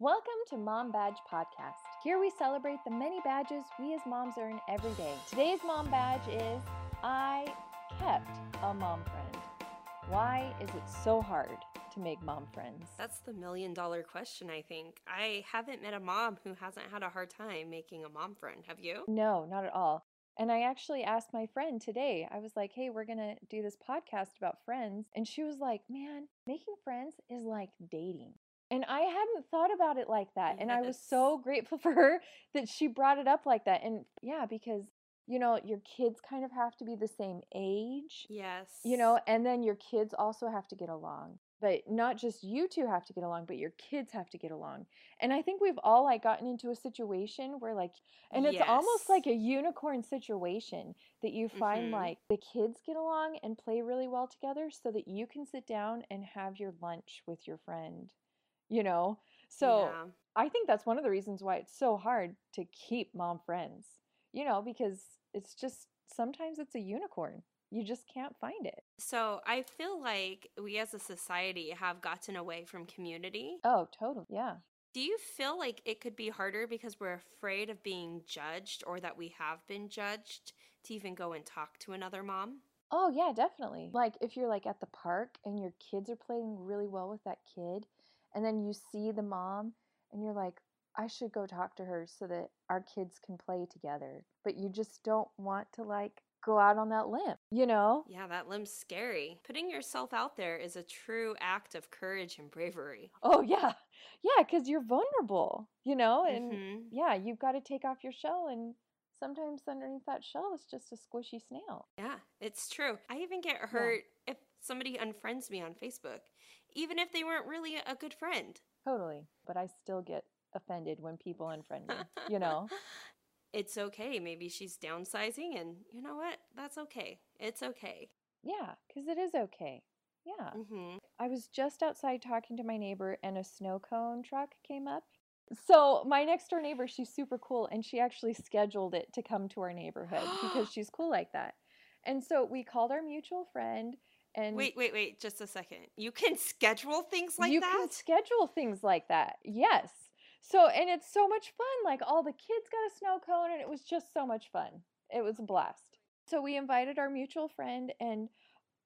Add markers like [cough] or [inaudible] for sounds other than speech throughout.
Welcome to Mom Badge Podcast. Here we celebrate the many badges we as moms earn every day. Today's mom badge is I kept a mom friend. Why is it so hard to make mom friends? That's the million dollar question, I think. I haven't met a mom who hasn't had a hard time making a mom friend. Have you? No, not at all. And I actually asked my friend today, I was like, hey, we're going to do this podcast about friends. And she was like, man, making friends is like dating. And I hadn't thought about it like that. And I was so grateful [laughs] for her that she brought it up like that. And yeah, because, you know, your kids kind of have to be the same age, Yes. you know, and then your kids also have to get along. But not just you two have to get along, but your kids have to get along. And I think we've all like gotten into a situation where like and it's almost like a unicorn situation that you find Mhm. like the kids get along and play really well together so that you can sit down and have your lunch with your friend, you know? So Yeah. I think that's one of the reasons why it's so hard to keep mom friends, you know, because it's just sometimes it's a unicorn. You just can't find it. So I feel like we as a society have gotten away from community. Oh, totally. Yeah. Do you feel like it could be harder because we're afraid of being judged or that we have been judged to even go and talk to another mom? Oh, yeah, definitely. Like if you're like at the park and your kids are playing really well with that kid, and then you see the mom and you're like, I should go talk to her so that our kids can play together. But you just don't want to like go out on that limb, you know? Yeah, that limb's scary. Putting yourself out there is a true act of courage and bravery. Oh, yeah. Yeah, because you're vulnerable, you know? And Mhm. yeah, you've got to take off your shell. And sometimes underneath that shell is just a squishy snail. Yeah, it's true. I even get hurt if somebody unfriends me on Facebook, even if they weren't really a good friend. Totally. But I still get offended when people unfriend me, you [laughs] know? It's okay. Maybe she's downsizing, and you know what? That's okay. It's okay. Yeah, because it is okay. Yeah. hmm I was just outside talking to my neighbor, and a snow cone truck came up. So, my next door neighbor, she's super cool, and she actually scheduled it to come to our neighborhood because [gasps] she's cool like that. And so, we called our mutual friend, and Wait, wait, wait. Just a second. You can schedule things like you that? You can schedule things like that. Yes. So, and it's so much fun. Like, all the kids got a snow cone, and it was just so much fun. It was a blast. So, we invited our mutual friend, and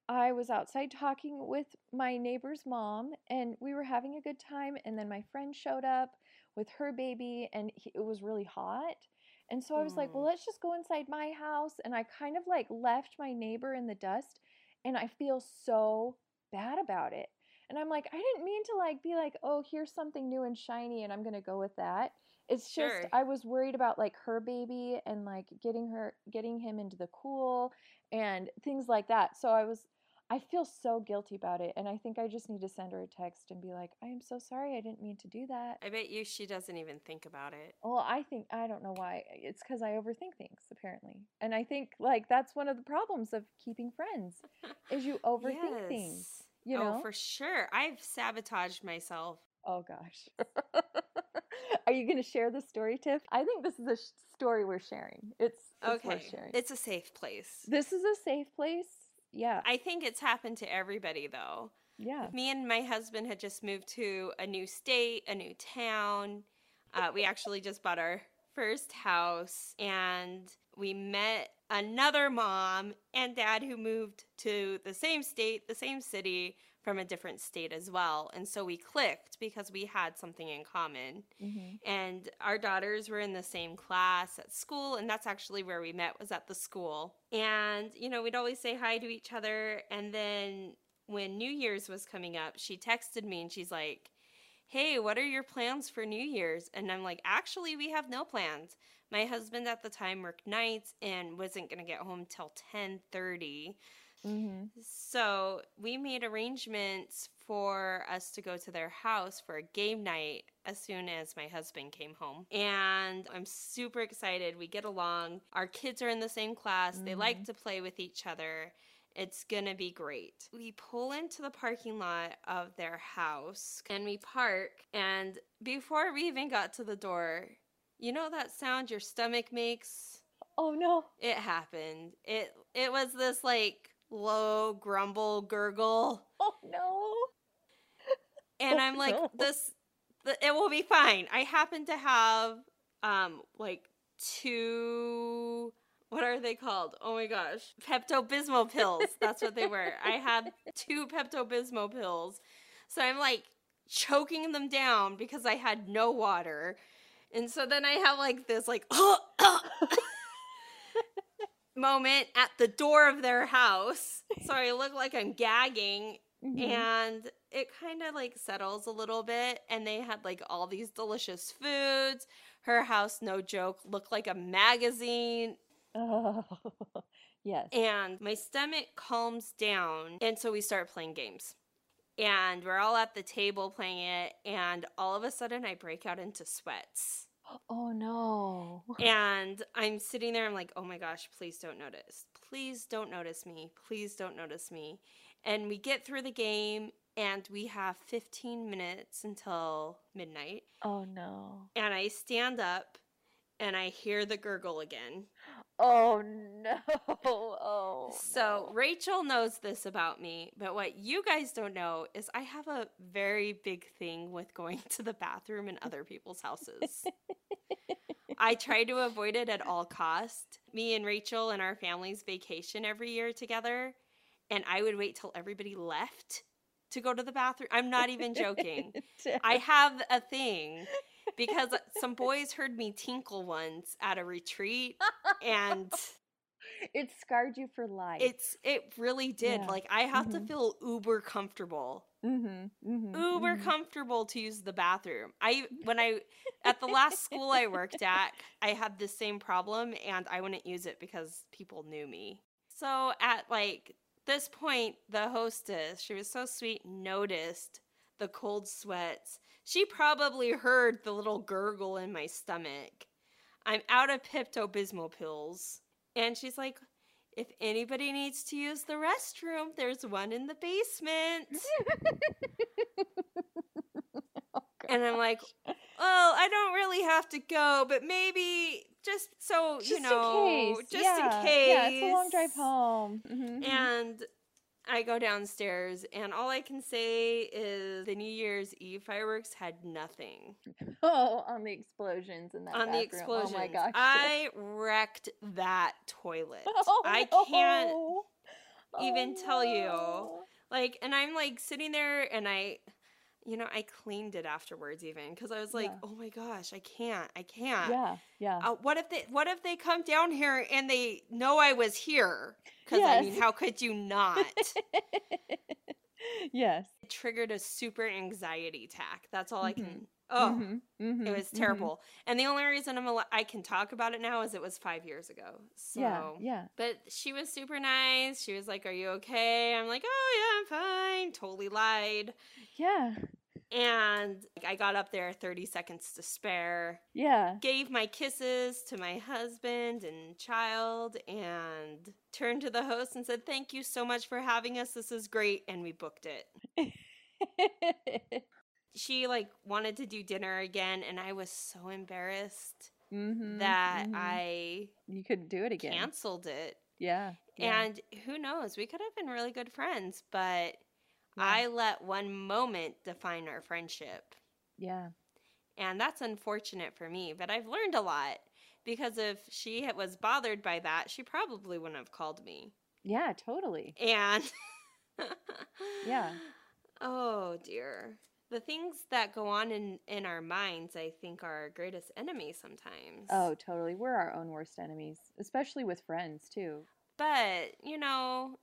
I was outside talking with my neighbor's mom, and we were having a good time. And then my friend showed up with her baby, and he, it was really hot. And so I was like, well, Mm. let's just go inside my house. And I kind of like left my neighbor in the dust, and I feel so bad about it. And I'm like, I didn't mean to like be like, oh, here's something new and shiny, and I'm gonna go with that. It's just Sure. I was worried about like her baby and like getting her getting him into the cool and things like that. So I was I feel so guilty about it and I think I just need to send her a text and be like, I am so sorry I didn't mean to do that. I bet you she doesn't even think about it. Well, I think I don't know why. Eh, it's cuz I overthink things apparently. And I think like that's one of the problems of keeping friends is you [laughs] overthink things, Yes. you oh, for sure. I've sabotaged myself. Oh gosh. [laughs] Are you going to share the story, Tiff? I think this is a sh- story we're sharing. It's, it's Okay. sharing. It's a safe place. this is a safe place. Yeah. I think it's happened to everybody though. yeah. Me and my husband had just moved to a new state, a new town. Uh, we actually just bought our first house and we met another mom and dad who moved to the same state, the same city from a different state as well. And so we clicked because we had something in common. hmm And our daughters were in the same class at school, and that's actually where we met, was at the school. And, you know, we'd always say hi to each other. And then when New Year's was coming up, she texted me and she's like, Hey, what are your plans for New Year's? And I'm like, Actually, we have no plans. My husband at the time worked nights and wasn't going to get home till 10:30. Hmm So we made arrangements for us to go to their house for a game night as soon as my husband came home. And I'm super excited. We get along. Our kids are in the same class, they like to play with each other. It's gonna be great. We pull into the parking lot of their house and we park. And before we even got to the door, you know that sound your stomach makes? Oh no. It happened. It it was this like low grumble gurgle Oh no. and Oh, I'm like no. this th- it will be fine. I happen to have um like two what are they called? Oh my gosh. Pepto Bismol pills. That's what they were. I had two Pepto Bismol pills. So I'm like choking them down because I had no water. And so then I have like this like [laughs] moment at the door of their house. [laughs] So I look like I'm gagging. Mhm. and it kind of like settles a little bit. And they had like all these delicious foods. Her house no joke looked like a magazine. Oh, [laughs] yes. and my stomach calms down. And so we start playing games. And we're all at the table playing it. And all of a sudden i break out into sweats Oh no. [laughs] and i'm sitting there i'm like oh my gosh please don't notice. Please don't notice me. Please don't notice me. And we get through the game and we have 15 minutes until midnight. Oh no. and i stand up and i hear the gurgle again Oh no. [laughs] Oh. so no. rachel knows this about me but what you guys don't know is i have a very big thing with going [laughs] to the bathroom in other people's houses I try to avoid it at all cost. Me and Rachel and our families vacation every year together, and I would wait till everybody left to go to the bathroom. I'm not even joking. [laughs] I have a thing because some [laughs] boys heard me tinkle once at a retreat and [laughs] it scarred you for life. it's it really did. Yeah. Like I have to Mhm. feel uber comfortable. mm-hmm, mm-hmm, Uber comfortable to use the bathroom. I when I at the last school I worked [laughs] at, I had the same problem and I wouldn't use it because people knew me. So at like this point, the hostess, she was so sweet, noticed the cold sweats. She probably heard the little gurgle in my stomach. I'm out of Pepto Bismol pills. And she's like, if anybody needs to use the restroom, there's one in the basement. [laughs] And I'm like, well, I don't really have to go, but maybe just so just you know, in case. just yeah. in case. Yeah, it's a long drive home. Mhm, mhm. And I go downstairs, and all I can say is the New Year's Eve fireworks had nothing [laughs] oh, on the explosions in that on the explosions. Oh my gosh. I wrecked that toilet. [laughs] Oh, I can't no. even Oh, tell you. Oh. like, and I'm like sitting there, and I. You know, I cleaned it afterwards, even because I was like, Yeah. "Oh my gosh, I can't, I can't." Yeah, yeah. Uh, what if they what if they come down here and they know I was here? Because I mean, how could you not? [laughs] yes. it triggered a super anxiety attack. That's all I Mhm. can. Oh, Mhm, mhm, it was mhm. terrible. And the only reason I'm al- I can talk about it now is it was five years ago. So, Yeah, yeah. but she was super nice. She was like, "Are you okay?" I'm like, "Oh yeah, I'm fine." Totally lied. Yeah. And I got up there 30 seconds to spare. Yeah. gave my kisses to my husband and child and turned to the host and said, Thank you so much for having us. This is great. And we booked it. [laughs] She like wanted to do dinner again, and I was so embarrassed Mhm, that mhm. I you couldn't do it again. canceled it. Yeah. yeah, And who knows, we could have been really good friends, but yeah, I let one moment define our friendship. yeah. And that's unfortunate for me, but I've learned a lot because if she was bothered by that, she probably wouldn't have called me. Yeah, totally. And [laughs] Yeah. Oh dear. The things that go on in in our minds, I think, are our greatest enemy sometimes. Oh, totally. We're our own worst enemies, especially with friends too. But, you know,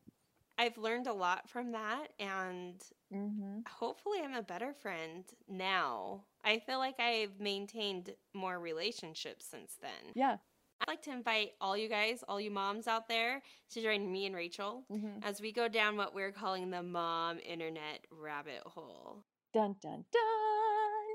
I've learned a lot from that and Mm-hmm. hopefully I'm a better friend now. I feel like I've maintained more relationships since then. Yeah. I'd like to invite all you guys, all you moms out there, to join me and Rachel Mm-hmm. as we go down what we're calling the mom internet rabbit hole. Dun dun dun.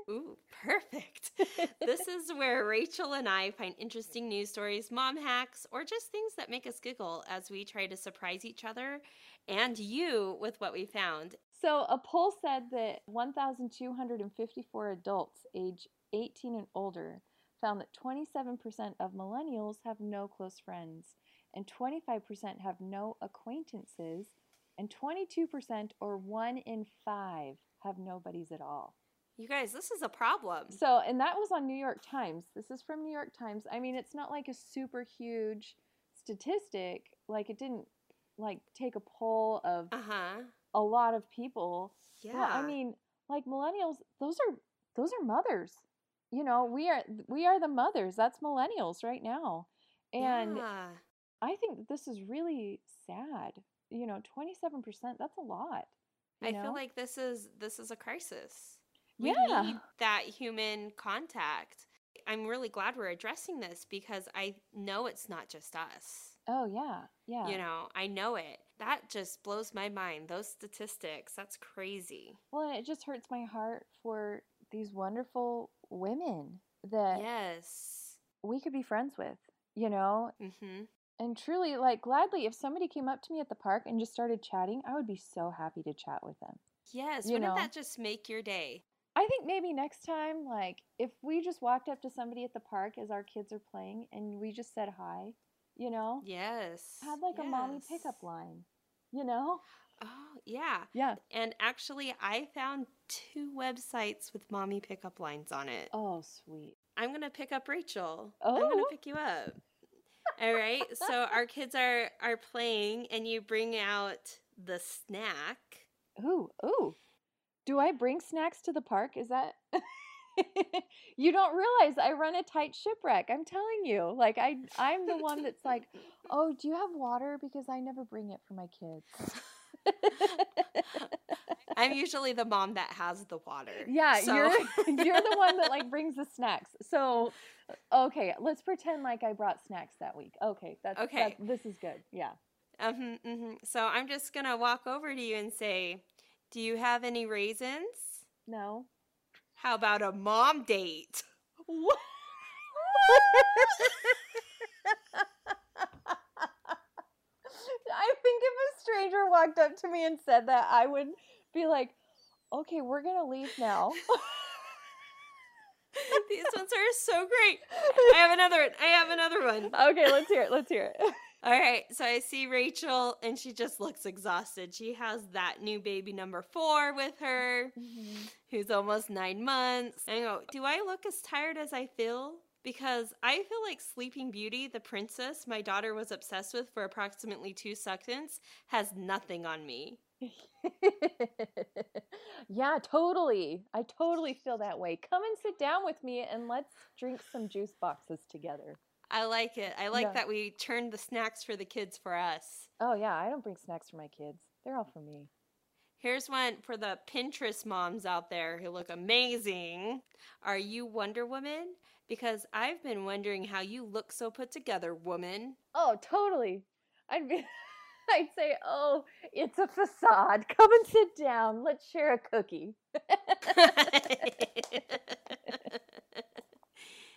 Ooh, perfect. [laughs] this is where Rachel and I find interesting news stories, mom hacks, or just things that make us giggle as we try to surprise each other and you with what we found. So, a poll said that 1,254 adults age 18 and older found that 27% of millennials have no close friends, and 25% have no acquaintances, and 22% or one in five have no buddies at all. You guys, this is a problem. So, and that was on New York Times. This is from New York Times. I mean, it's not like a super huge statistic. Like it didn't like take a poll of Uh huh. a lot of people. Yeah. Well, I mean, like millennials, those are those are mothers. You know, we are we are the mothers. That's millennials right now. And yeah. I think this is really sad. You know, 27%, that's a lot. I know? feel like this is this is a crisis. We Yeah. need that human contact. I'm really glad we're addressing this because I know it's not just us. Oh, yeah. Yeah. You know, I know it. That just blows my mind. Those statistics, that's crazy. Well, and it just hurts my heart for these wonderful women that Yes. we could be friends with, you know? Mhm. And truly, like, gladly, if somebody came up to me at the park and just started chatting, I would be so happy to chat with them. Yes, You wouldn't know. that just make your day? I think maybe next time, like, if we just walked up to somebody at the park as our kids are playing and we just said hi, you know? Yes. Had like a mommy pickup line, you know? Oh, yeah. Yeah. And actually, I found two websites with mommy pickup lines on it. Oh, sweet. I'm going to pick up Rachel. Oh. I'm going to pick you up. All right. So our kids are are playing and you bring out the snack. Ooh, ooh. Do I bring snacks to the park? Is that [laughs] You don't realize I run a tight shipwreck. I'm telling you. Like I I'm the one that's like, [laughs] "Oh, do you have water because I never bring it for my kids." [laughs] I'm usually the mom that has the water. yeah, So- you're [laughs] [laughs] you're the one that like brings the snacks. So, okay, let's pretend like I brought snacks that week. Okay, that's Okay. that- this is good. Yeah. Mhm, mhm. So I'm just going to walk over to you and say, "Do you have any raisins? No. How about a mom date?" What? I think if a stranger walked up to me and said that, I would be like, okay, we're going to leave now. [laughs] [laughs] These ones are so great. I have another one. I have another one. okay, let's hear it. Let's hear it. [laughs] All right, so I see Rachel and she just looks exhausted. She has that new baby number four with her, mm-hmm. who's almost nine months. I go, Do I look as tired as I feel? Because I feel like Sleeping Beauty, the princess my daughter was obsessed with for approximately two seconds, has nothing on me. [laughs] yeah, totally. I totally feel that way. Come and sit down with me and let's drink some juice boxes together. I like it. I like Yeah. that we turned the snacks for the kids for us. Oh, yeah, I don't bring snacks for my kids. They're all for me. Here's one for the Pinterest moms out there who look amazing. Are you Wonder Woman? Because I've been wondering how you look so put together, woman. Oh, totally. I'd be [laughs] I'd say, "Oh, it's a facade. Come and sit down. Let's share a cookie." [laughs]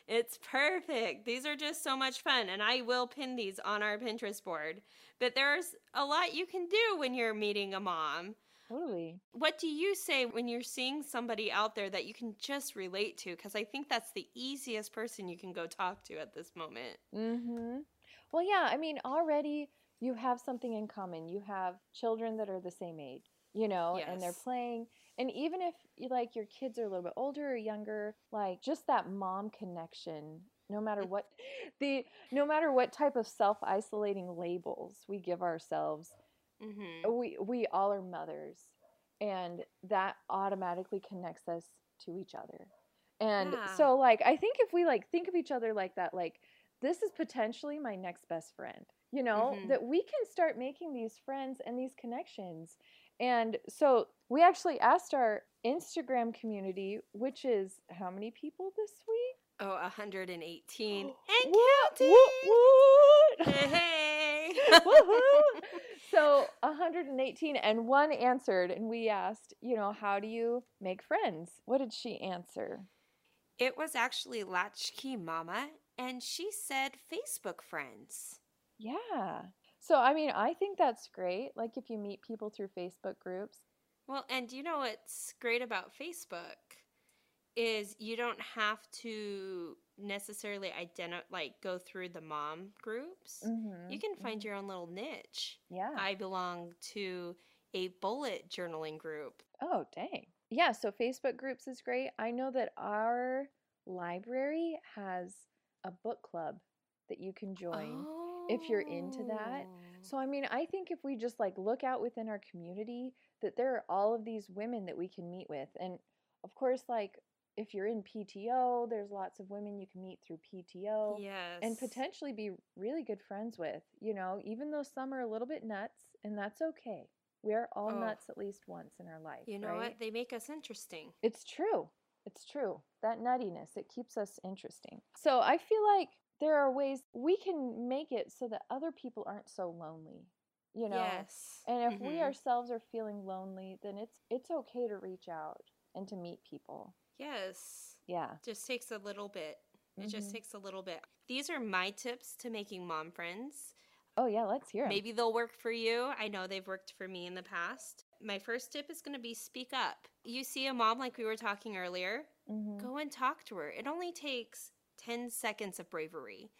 it's perfect. These are just so much fun, and I will pin these on our Pinterest board. But there's a lot you can do when you're meeting a mom. Totally. What do you say when you're seeing somebody out there that you can just relate to? Because I think that's the easiest person you can go talk to at this moment. Mhm. Well, yeah, I mean, already you have something in common. You have children that are the same age, you know, and they're playing. And even if you like your kids are a little bit older or younger, like just that mom connection, no matter what [laughs] the no matter what type of self-isolating labels we give ourselves, Mm-hmm. we we all are mothers and that automatically connects us to each other and Yeah. so like i think if we like think of each other like that like this is potentially my next best friend you know Mhm. that we can start making these friends and these connections and so we actually asked our instagram community which is how many people this week Oh, 118. and [gasps] What? counting. What? what? Hey, hey. [laughs] Woohoo! so 118 and one answered and we asked you know how do you make friends? What did she answer? It was actually Latchkey Mama, and she said Facebook friends. yeah. So i mean i think that's great like if you meet people through facebook groups. Well, and you know what's great about Facebook is you don't have to necessarily identify like go through the mom groups. Mhm, You can find mhm. your own little niche. yeah I belong to a bullet journaling group. oh dang Yeah, so Facebook groups is great. I know that our library has a book club that you can join. if you're into that. Oh. So I mean, I think if we just like look out within our community that there are all of these women that we can meet with. And of course like if you're in PTO, there's lots of women you can meet through PTO yes. and potentially be really good friends with, you know, even though some are a little bit nuts and that's okay. We are all Oh. nuts at least once in our life. You know right? what? They make us interesting. It's true. It's true. That nuttiness, it keeps us interesting. So I feel like there are ways we can make it so that other people aren't so lonely, you know? Yes. And if we Mhm. ourselves are feeling lonely, then it's it's okay to reach out and to meet people. Yes. Yeah. Just takes a little bit. It just Mhm. takes a little bit. These are my tips to making mom friends. Oh yeah, let's hear. Maybe they'll work for you. I know they've worked for me in the past. My first tip is going to be speak up. You see a mom like we were talking earlier, Mhm. go and talk to her. It only takes 10 seconds of bravery.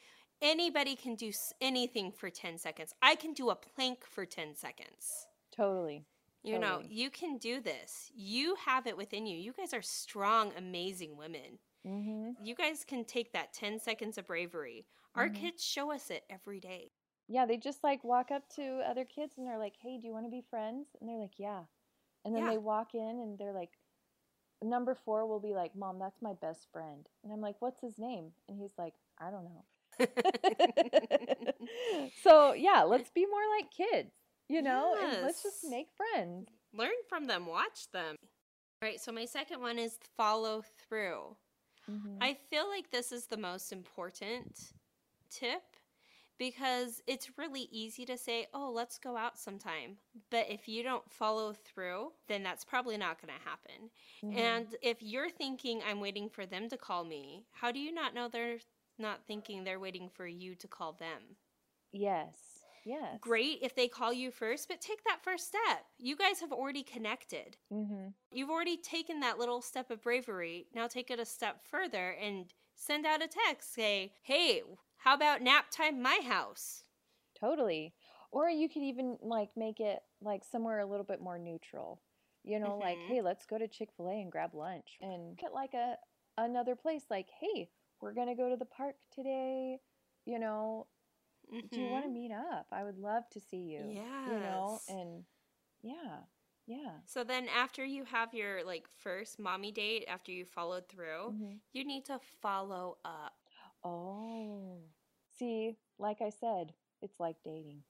Anybody can do anything for 10 seconds. I can do a plank for 10 seconds. Totally. You know, you can do this. You have it within you. You guys are strong, amazing women. Mhm. You guys can take that 10 seconds of bravery. Our Mhm. kids show us it every day. Yeah, they just like walk up to other kids and they're like, "Hey, do you want to be friends?" And they're like, "Yeah." And then Yeah. they walk in and they're like, number four will be like, "Mom, that's my best friend." And I'm like, "What's his name?" And he's like, "I don't know." [laughs] [laughs] so yeah, let's be more like kids, you know, and let's just make friends. Learn from them, watch them. All right, so my second one is follow through. Mhm. I feel like this is the most important tip because it's really easy to say, oh, let's go out sometime. But if you don't follow through, then that's probably not going to happen. Mhm. And if you're thinking, I'm waiting for them to call me, how do you not know they're not thinking they're waiting for you to call them? yes, yes, Great if they call you first, but take that first step. You guys have already connected. hmm You've already taken that little step of bravery. Now take it a step further and send out a text. Say, hey, how about nap time my house? Totally. Or you could even like make it like somewhere a little bit more neutral. You know, like, Mhm. hey, let's go to Chick-fil-A and grab lunch. And get like a another place like, hey, we're gonna go to the park today. You know, do you want to Mhm. meet up? I would love to see you. Yeah. You know, and yeah, yeah. So then after you have your like first mommy date, after you followed through, Mhm. you need to follow up. Oh, see, like I said, it's like dating.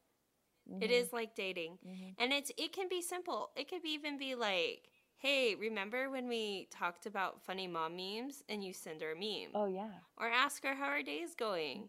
It Mhm, is like dating. mhm. And it's it can be simple. It could even be like, hey, remember when we talked about funny mom memes and you send her a meme? Oh yeah. Or ask her how her day is going.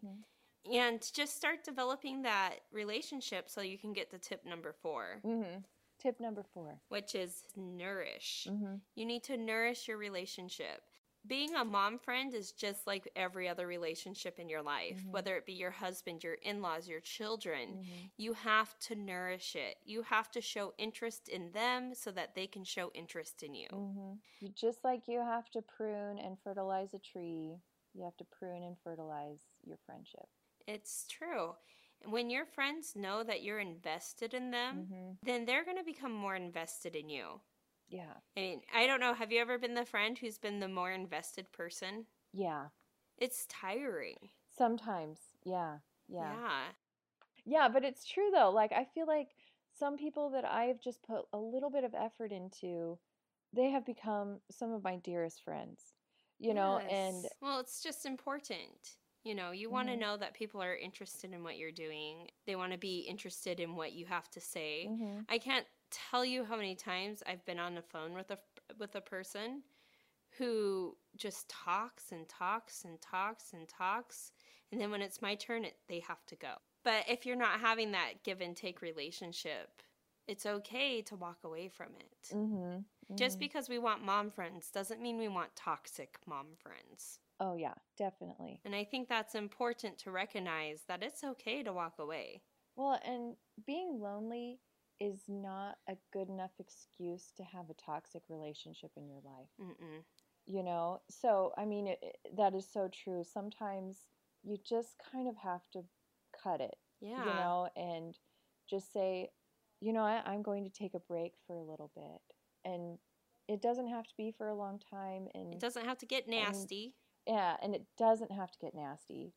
And just start developing that relationship so you can get to tip number four, Mhm. Tip number four. which is nourish. Mhm. You need to nourish your relationship. Being a mom friend is just like every other relationship in your life, Mhm. whether it be your husband, your in laws, your children. Mhm. You have to nourish it. You have to show interest in them so that they can show interest in you. hmm You just like you have to prune and fertilize a tree, you have to prune and fertilize your friendship. It's true. When your friends know that you're invested in them, hmm then they're going to become more invested in you. Yeah, I mean, I don't know. Have you ever been the friend who's been the more invested person? yeah. It's tiring. Sometimes, yeah, yeah, Yeah. yeah. But it's true though. Like I feel like some people that I've just put a little bit of effort into, they have become some of my dearest friends. You know, and well, it's just important. You know, you want to Mhm. know that people are interested in what you're doing. They want to be interested in what you have to say. Mhm. I can't tell you how many times I've been on the phone with a with a person who just talks and talks and talks and talks, and then when it's my turn, it, they have to go. But if you're not having that give and take relationship, it's okay to walk away from it. Mhm. Just mhm. because we want mom friends doesn't mean we want toxic mom friends. Oh yeah, definitely. And I think that's important to recognize that it's okay to walk away. Well, and being lonely is not a good enough excuse to have a toxic relationship in your life. Mm-mm. you know so i mean it, it- that is so true sometimes you just kind of have to cut it Yeah. you know and just say you know I, i'm going to take a break for a little bit and it doesn't have to be for a long time and It doesn't have to get nasty. Yeah, and it doesn't have to get nasty.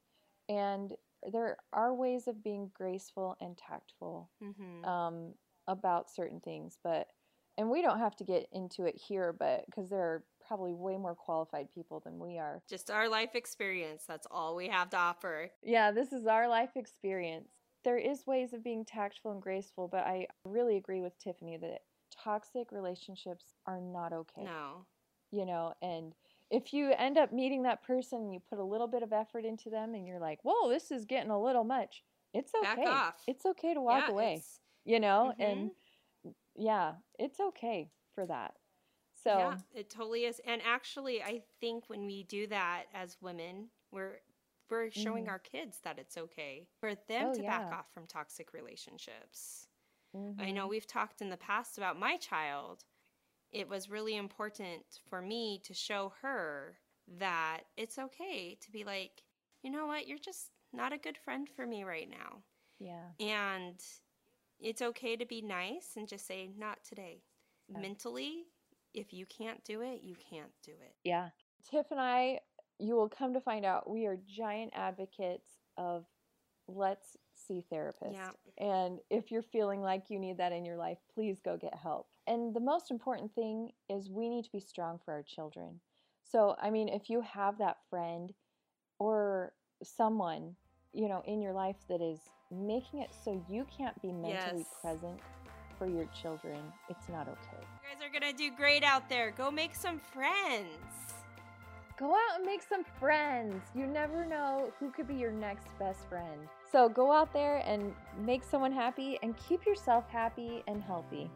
And there are ways of being graceful and tactful hmm um, about certain things, but and we don't have to get into it here, but because there are probably way more qualified people than we are. Just our life experience. That's all we have to offer. Yeah, this is our life experience. There is ways of being tactful and graceful, but I really agree with Tiffany that toxic relationships are not okay. No. You know, and if you end up meeting that person and you put a little bit of effort into them and you're like, "Whoa, this is getting a little much." It's Back okay. off. It's okay to walk Yeah, away. You know, Mhm. and yeah, it's okay for that. So, Yeah, it totally is. And actually, I think when we do that as women, we're we're showing Mhm. our kids that it's okay for them Oh, to back off from toxic relationships. I mhm. know we've talked in the past about my child. It was really important for me to show her that it's okay to be like, you know what, you're just not a good friend for me right now. Yeah. And it's okay to be nice and just say, not today. Yeah. Mentally, if you can't do it, you can't do it. Yeah. Tiff and I, you will come to find out, we are giant advocates of let's see therapists. Yeah. And if you're feeling like you need that in your life, please go get help. And the most important thing is we need to be strong for our children. So, I mean, if you have that friend or someone, you know, in your life that is making it so you can't be mentally Yes. present for your children, it's not okay. You guys are going to do great out there. Go make some friends. Go out and make some friends. You never know who could be your next best friend. So go out there and make someone happy and keep yourself happy and healthy.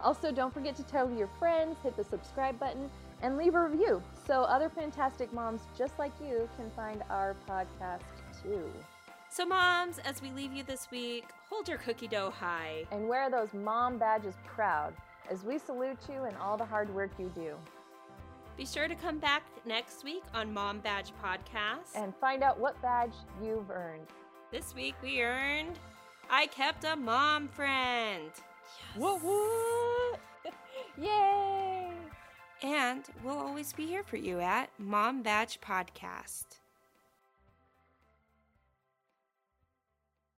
Also, don't forget to tell your friends, hit the subscribe button, and leave a review so other fantastic moms just like you can find our podcast too. So, moms, as we leave you this week, hold your cookie dough high. And wear those mom badges proud as we salute you and all the hard work you do. Be sure to come back next week on Mom Badge Podcast. And find out what badge you've earned. this week we earned I kept a mom friend. What what? [laughs] Yay! And we'll always be here for you at Mom Badge Podcast.